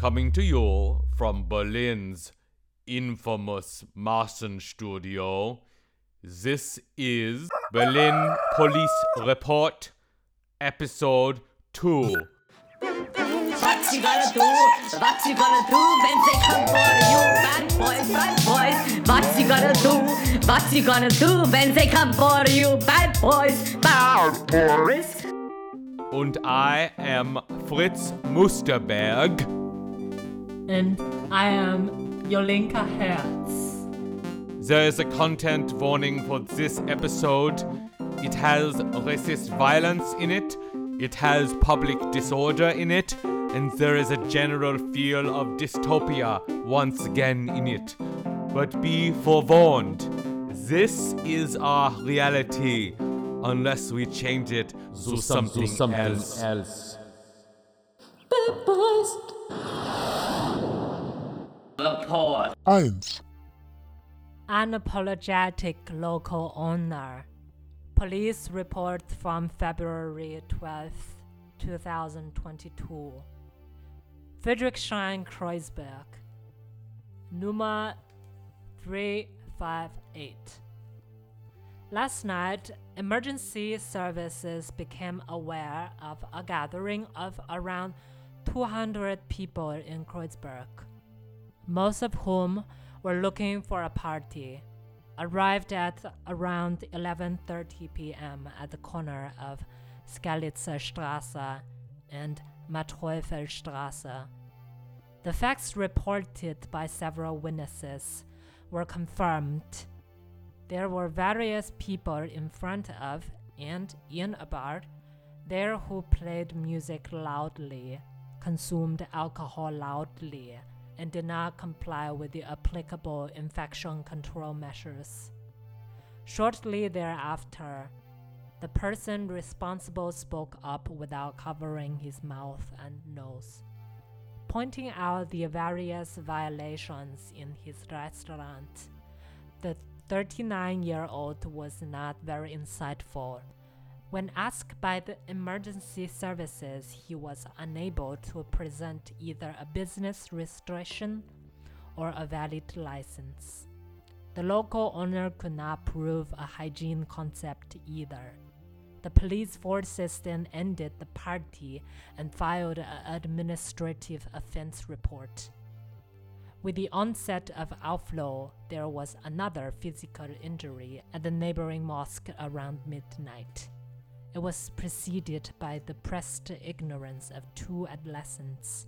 Coming to you from Berlin's infamous Martian studio, this is Berlin Police Report, Episode 2. What you gonna do? What you gonna do when they come for you? Bad boys, bad boys. What you gonna do? What you gonna do when they come for you? Bad boys, bad boys. Und I am Fritz Musterberg. And I am Jolinka Hertz. There is a content warning for this episode. It has racist violence in it, it has public disorder in it, and there is a general feel of dystopia once again in it. But be forewarned, this is our reality unless we change it to something, else. else. Bad boys. Eins. Unapologetic local owner. Police report from February 12th, 2022. Friedrichshain Kreuzberg. Nummer 358. Last night, emergency services became aware of a gathering of around 200 people in Kreuzberg, most of whom were looking for a party. Arrived at around 11:30 p.m. at the corner of Skalitzer Straße and Manteuffelstraße. The facts reported by several witnesses were confirmed. There were various people in front of and in a bar there who played music loudly, consumed alcohol loudly, and did not comply with the applicable infection control measures. Shortly thereafter, the person responsible spoke up without covering his mouth and nose, pointing out the various violations in his restaurant. The 39 year old was not very insightful. When asked by the emergency services, he was unable to present either a business registration or a valid license. The local owner could not prove a hygiene concept either. The police forces then ended the party and filed an administrative offense report. With the onset of outflow, there was another physical injury at the neighboring mosque around midnight. It was preceded by the pressed ignorance of two adolescents.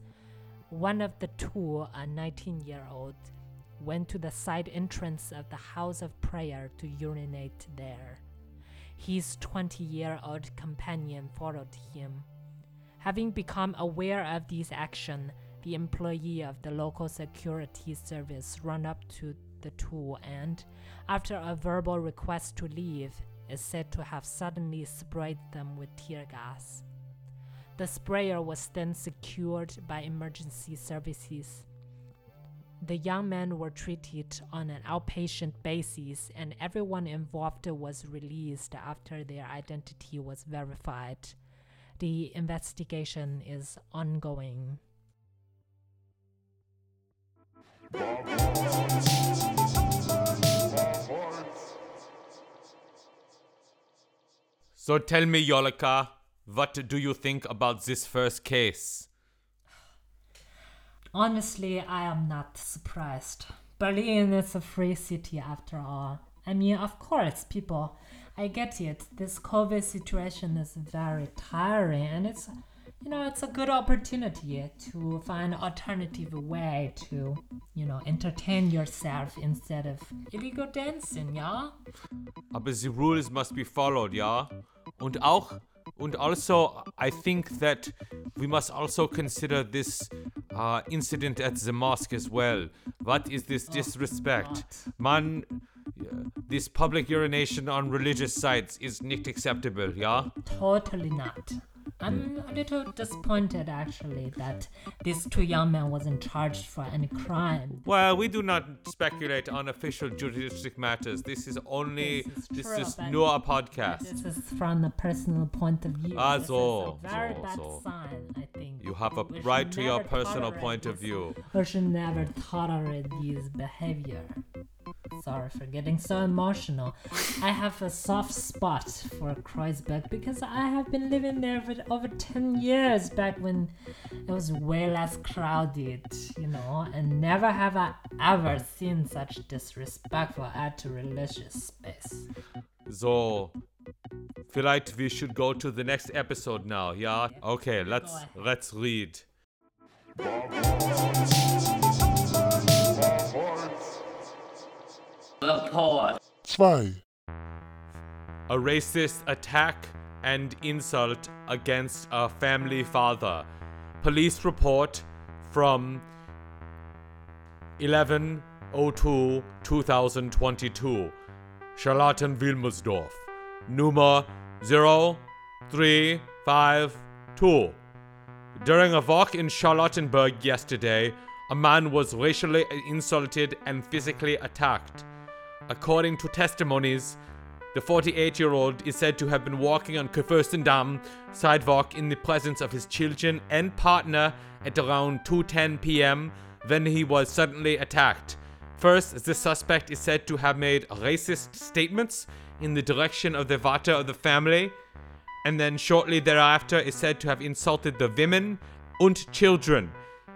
One of the two, a 19 year old, went to the side entrance of the house of prayer to urinate there. His 20 year old companion followed him. Having become aware of this action, the employee of the local security service ran up to the two and, after a verbal request to leave, is said to have suddenly sprayed them with tear gas. The sprayer was then secured by emergency services. The young men were treated on an outpatient basis, and everyone involved was released after their identity was verified. The investigation is ongoing. So tell me, Yolika, what do you think about this first case? Honestly, I am not surprised. Berlin is a free city after all. I mean, of course, people, I get it. This COVID situation is very tiring and it's you know, it's a good opportunity to find alternative way to, you know, entertain yourself instead of illegal dancing, yeah? Aber the rules must be followed, yeah? Und auch and also I think that we must also consider this uh, incident at the mosque as well. What is this disrespect? Man, uh, this public urination on religious sites is not acceptable, yeah? Totally not. I'm a little disappointed actually that these two young men wasn't charged for any crime. Well, we do not speculate on official juristic matters. This is only This is this true, is nur a podcast. This is from the personal point of view. Ah, this so, is a very so, bad so. sign, I think. You have a We right to your personal point of view. We should never tolerate these behavior. Sorry for getting so emotional. I have a soft spot for Kreuzberg because I have been living there for over 10 years back when it was way less crowded, you know, and never have I ever seen such disrespectful act to religious space. So, vielleicht we should go to the next episode now, yeah? Okay, let's let's read. Report. 2, A racist attack and insult against a family father. Police report from 1102 2022. Charlotten Wilmersdorf. Nummer 0352. During a walk in Charlottenburg yesterday, a man was racially insulted and physically attacked. According to testimonies, the 48 year old is said to have been walking on Kurfürstendamm sidewalk in the presence of his children and partner at around 2:10 p.m. when he was suddenly attacked. First, the suspect is said to have made racist statements in the direction of the Vater of the family, and then shortly thereafter is said to have insulted the women and children.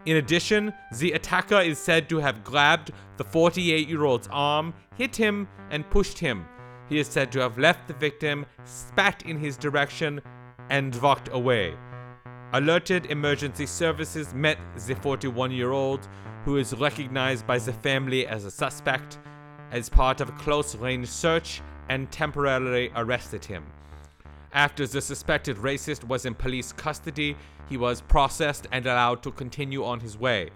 In addition, the attacker is said to have grabbed the 48 year old's arm, hit him, and pushed him. He is said to have left the victim, spat in his direction, and walked away. Alerted emergency services met the 41 year old, who is recognized by the family as a suspect, as part of a close range search and temporarily arrested him. After the suspected racist was in police custody, he was processed and allowed to continue on his way.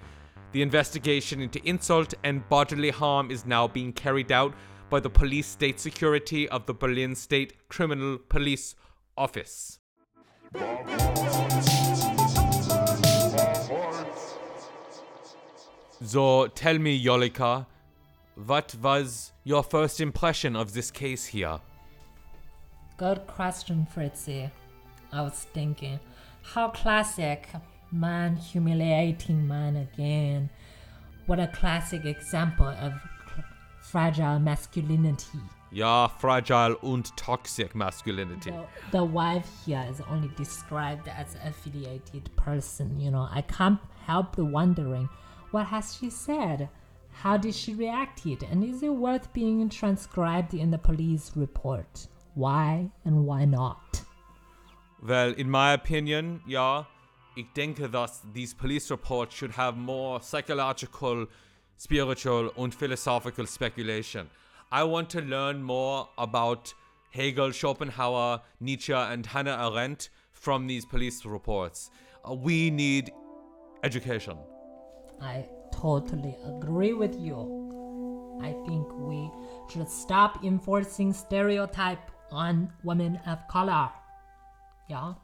The investigation into insult and bodily harm is now being carried out by the Police State Security of the Berlin State Criminal Police Office. So tell me, Yolika, what was your first impression of this case here? Good question, Fritzy. I was thinking, how classic man humiliating man again. What a classic example of fragile masculinity. Yeah, fragile and toxic masculinity. The, the wife here is only described as affiliated person. You know, I can't help wondering, what has she said? How did she react it? And is it worth being transcribed in the police report? Why and why not? Well, in my opinion, yeah, ich denke, dass these police reports should have more psychological, spiritual, and philosophical speculation. I want to learn more about Hegel, Schopenhauer, Nietzsche, and Hannah Arendt from these police reports. Uh, we need education. I totally agree with you. I think we should stop enforcing stereotype on women of color. Yeah.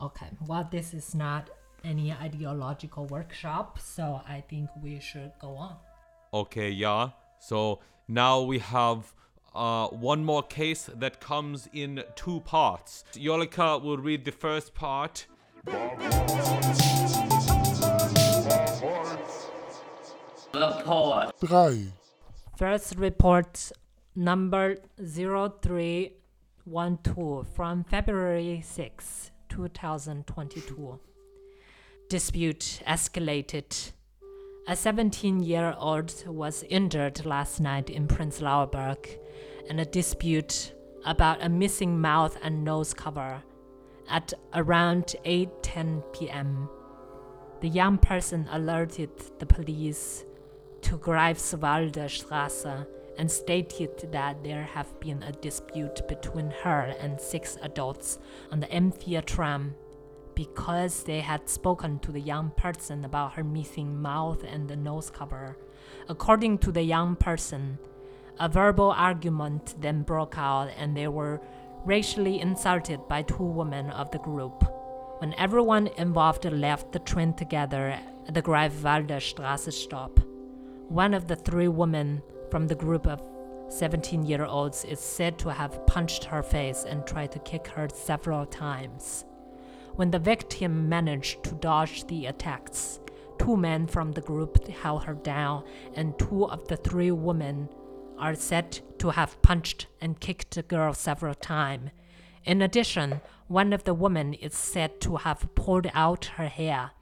Okay. Well, this is not any ideological workshop, so I think we should go on. Okay, yeah. So now we have uh, one more case that comes in two parts. Yolika will read the first part. Report. 3, First report number 0312 from February 6, 2022. Dispute escalated. A 17 year old was injured last night in Prenzlauer Berg, and a dispute about a missing mouth and nose cover at around 8:10 p.m. The young person alerted the police to Greifswalder Straße and stated that there have been a dispute between her and six adults on the M4 tram because they had spoken to the young person about her missing mouth and the nose cover. According to the young person, a verbal argument then broke out and they were racially insulted by two women of the group. When everyone involved left the train together at the Greifswalder Straße stop, one of the three women from the group of 17 year olds is said to have punched her face and tried to kick her several times. When the victim managed to dodge the attacks, two men from the group held her down, and two of the three women are said to have punched and kicked the girl several times. In addition, one of the women is said to have pulled out her hair.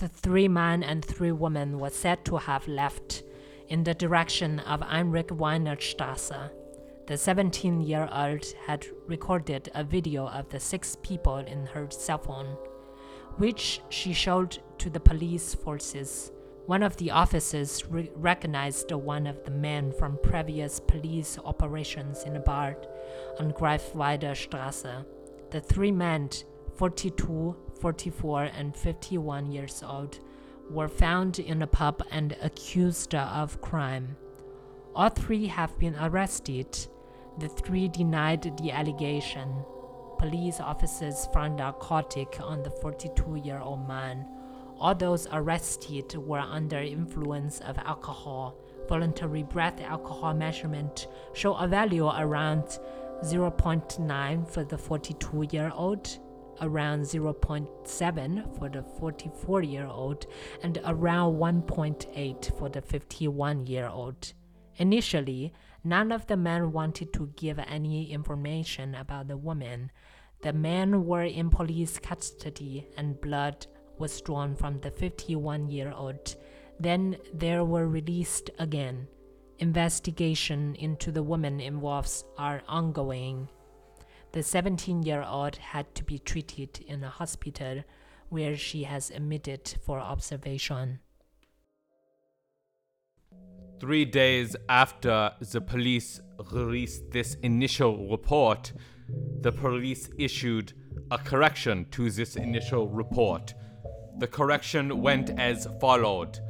The three men and three women were said to have left in the direction of Heinrich Weinerstrasse. The 17 year old had recorded a video of the six people in her cell phone, which she showed to the police forces. One of the officers re- recognized one of the men from previous police operations in a bar on Greifswalder Straße. The three men, 42, 44, and 51 years old, were found in a pub and accused of crime. All three have been arrested. The three denied the allegation. Police officers found narcotic on the 42 year old man. All those arrested were under influence of alcohol. Voluntary breath alcohol measurement show a value around 0.9 for the 42 year old around 0.7 for the 44 year old and around 1.8 for the 51 year old. Initially, none of the men wanted to give any information about the woman. The men were in police custody and blood was drawn from the 51 year old. Then they were released again. Investigation into the woman involved are ongoing. The 17 year old had to be treated in a hospital where she has admitted for observation. Three days after the police released this initial report, the police issued a correction to this initial report. The correction went as followed.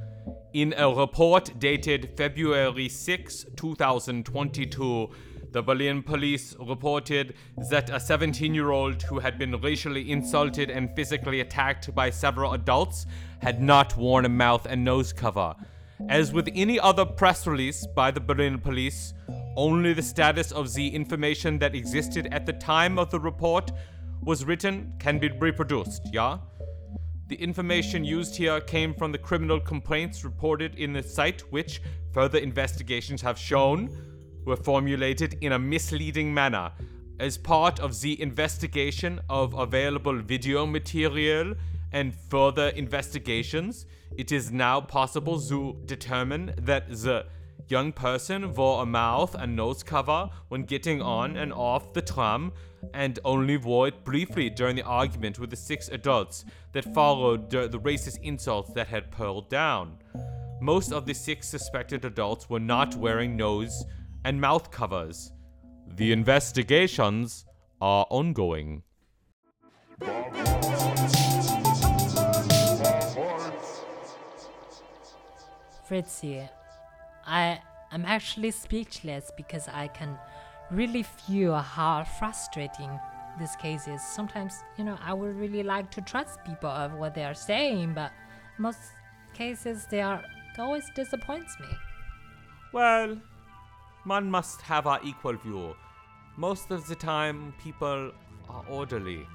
In a report dated February 6, 2022, the Berlin police reported that a 17 year old who had been racially insulted and physically attacked by several adults had not worn a mouth and nose cover. As with any other press release by the Berlin police, only the status of the information that existed at the time of the report was written can be reproduced, yeah? The information used here came from the criminal complaints reported in the site, which further investigations have shown were formulated in a misleading manner. As part of the investigation of available video material and further investigations, it is now possible to determine that the young person wore a mouth and nose cover when getting on and off the tram and only wore it briefly during the argument with the six adults that followed the, racist insults that had pearled down. Most of the six suspected adults were not wearing nose and mouth covers. The investigations are ongoing. Fritzy, I am actually speechless because I can really feel how frustrating this case is. Sometimes, you know, I would really like to trust people of what they are saying, but most cases they are always disappoints me. Well, man must have our equal view. Most of the time, people are orderly.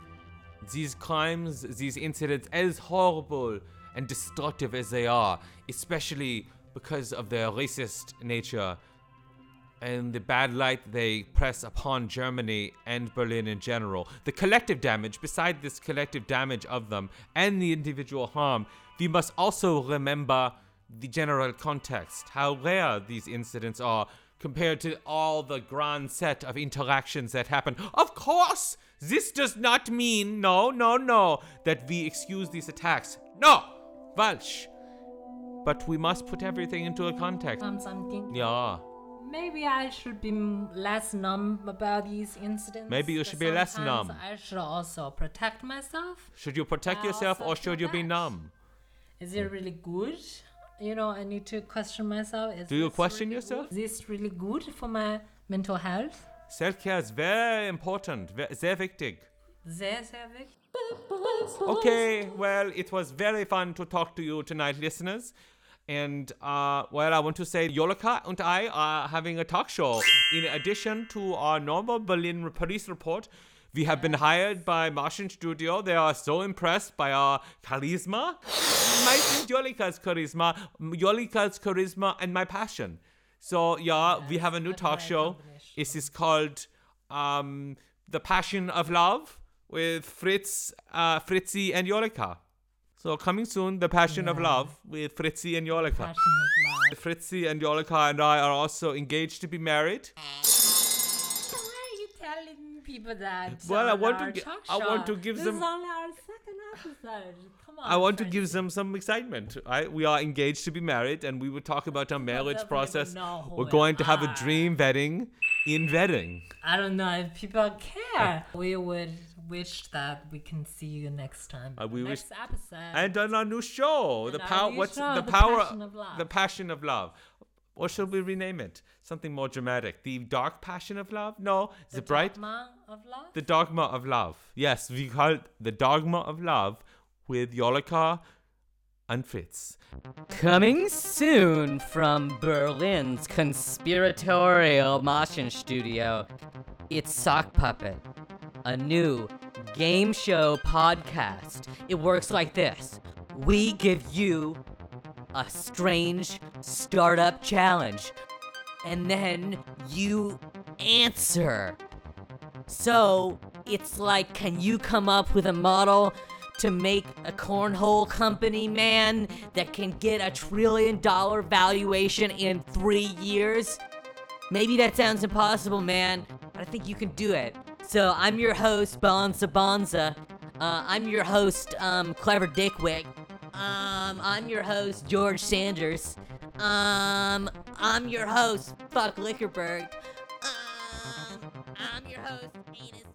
These crimes, these incidents, as horrible and destructive as they are, especially because of their racist nature and the bad light they press upon Germany and Berlin in general, the collective damage, beside this collective damage of them and the individual harm, we must also remember the general context, how rare these incidents are compared to all the grand set of interactions that happen. Of course, this does not mean, no, no, no, that we excuse these attacks. No, Walsh. But we must put everything into a context. Um, something. Yeah. Maybe I should be less numb about these incidents. Maybe you should be less numb. I should also protect myself. Should you protect I yourself or should you be numb? Is it really good? You know, I need to question myself. Is Do you question really yourself? good? Is this really good for my mental health? Self care is very important, sehr wichtig. Sehr, sehr wichtig. Okay, well, it was very fun to talk to you tonight, listeners. And, uh, well, I want to say Yolika and I are having a talk show. In addition to our normal Berlin police report, we have been hired by Martian Studio. They are so impressed by our charisma. My Yolika's charisma, Yolika's charisma, and my passion. So, yeah, we have a new talk show. It is called um, The Passion of Love with Fritz, uh, Fritzi, and Yolika. So coming soon, The Passion of Love with Fritzi and Yolika. Passion of love. Fritzi and Yolika and I are also engaged to be married. Why are you telling people that? Well, I want to gi- I want to give this them- is only our second episode. Come on. I want to give them some excitement. I, we are engaged to be married, and we will talk about our marriage process. We're going to have a dream wedding in wedding. I don't know if people care. We would wish that we can see you next time. Uh, we next episode. And on our new show, the power. What's show, the The power? Passion of Love. The passion of love. What should we rename it? Something more dramatic. The dark passion of love? No, the, the bright. dogma of love. The dogma of love. Yes, we call it the dogma of love with Yolika and Fritz. Coming soon from Berlin's conspiratorial Martian studio, it's Sock Puppet, a new game show podcast. It works like this we give you a strange startup challenge, and then you answer. So it's like, can you come up with a model to make a cornhole company, man, that can get a trillion dollar valuation in three years? Maybe that sounds impossible, man, but I think you can do it. So I'm your host, Bonza Bonza. Uh, I'm your host, um, Clever Dickwick. Um, I'm your host, George Sanders. Um, I'm your host, Fuck Lickerberg. Um, I'm your host, Anus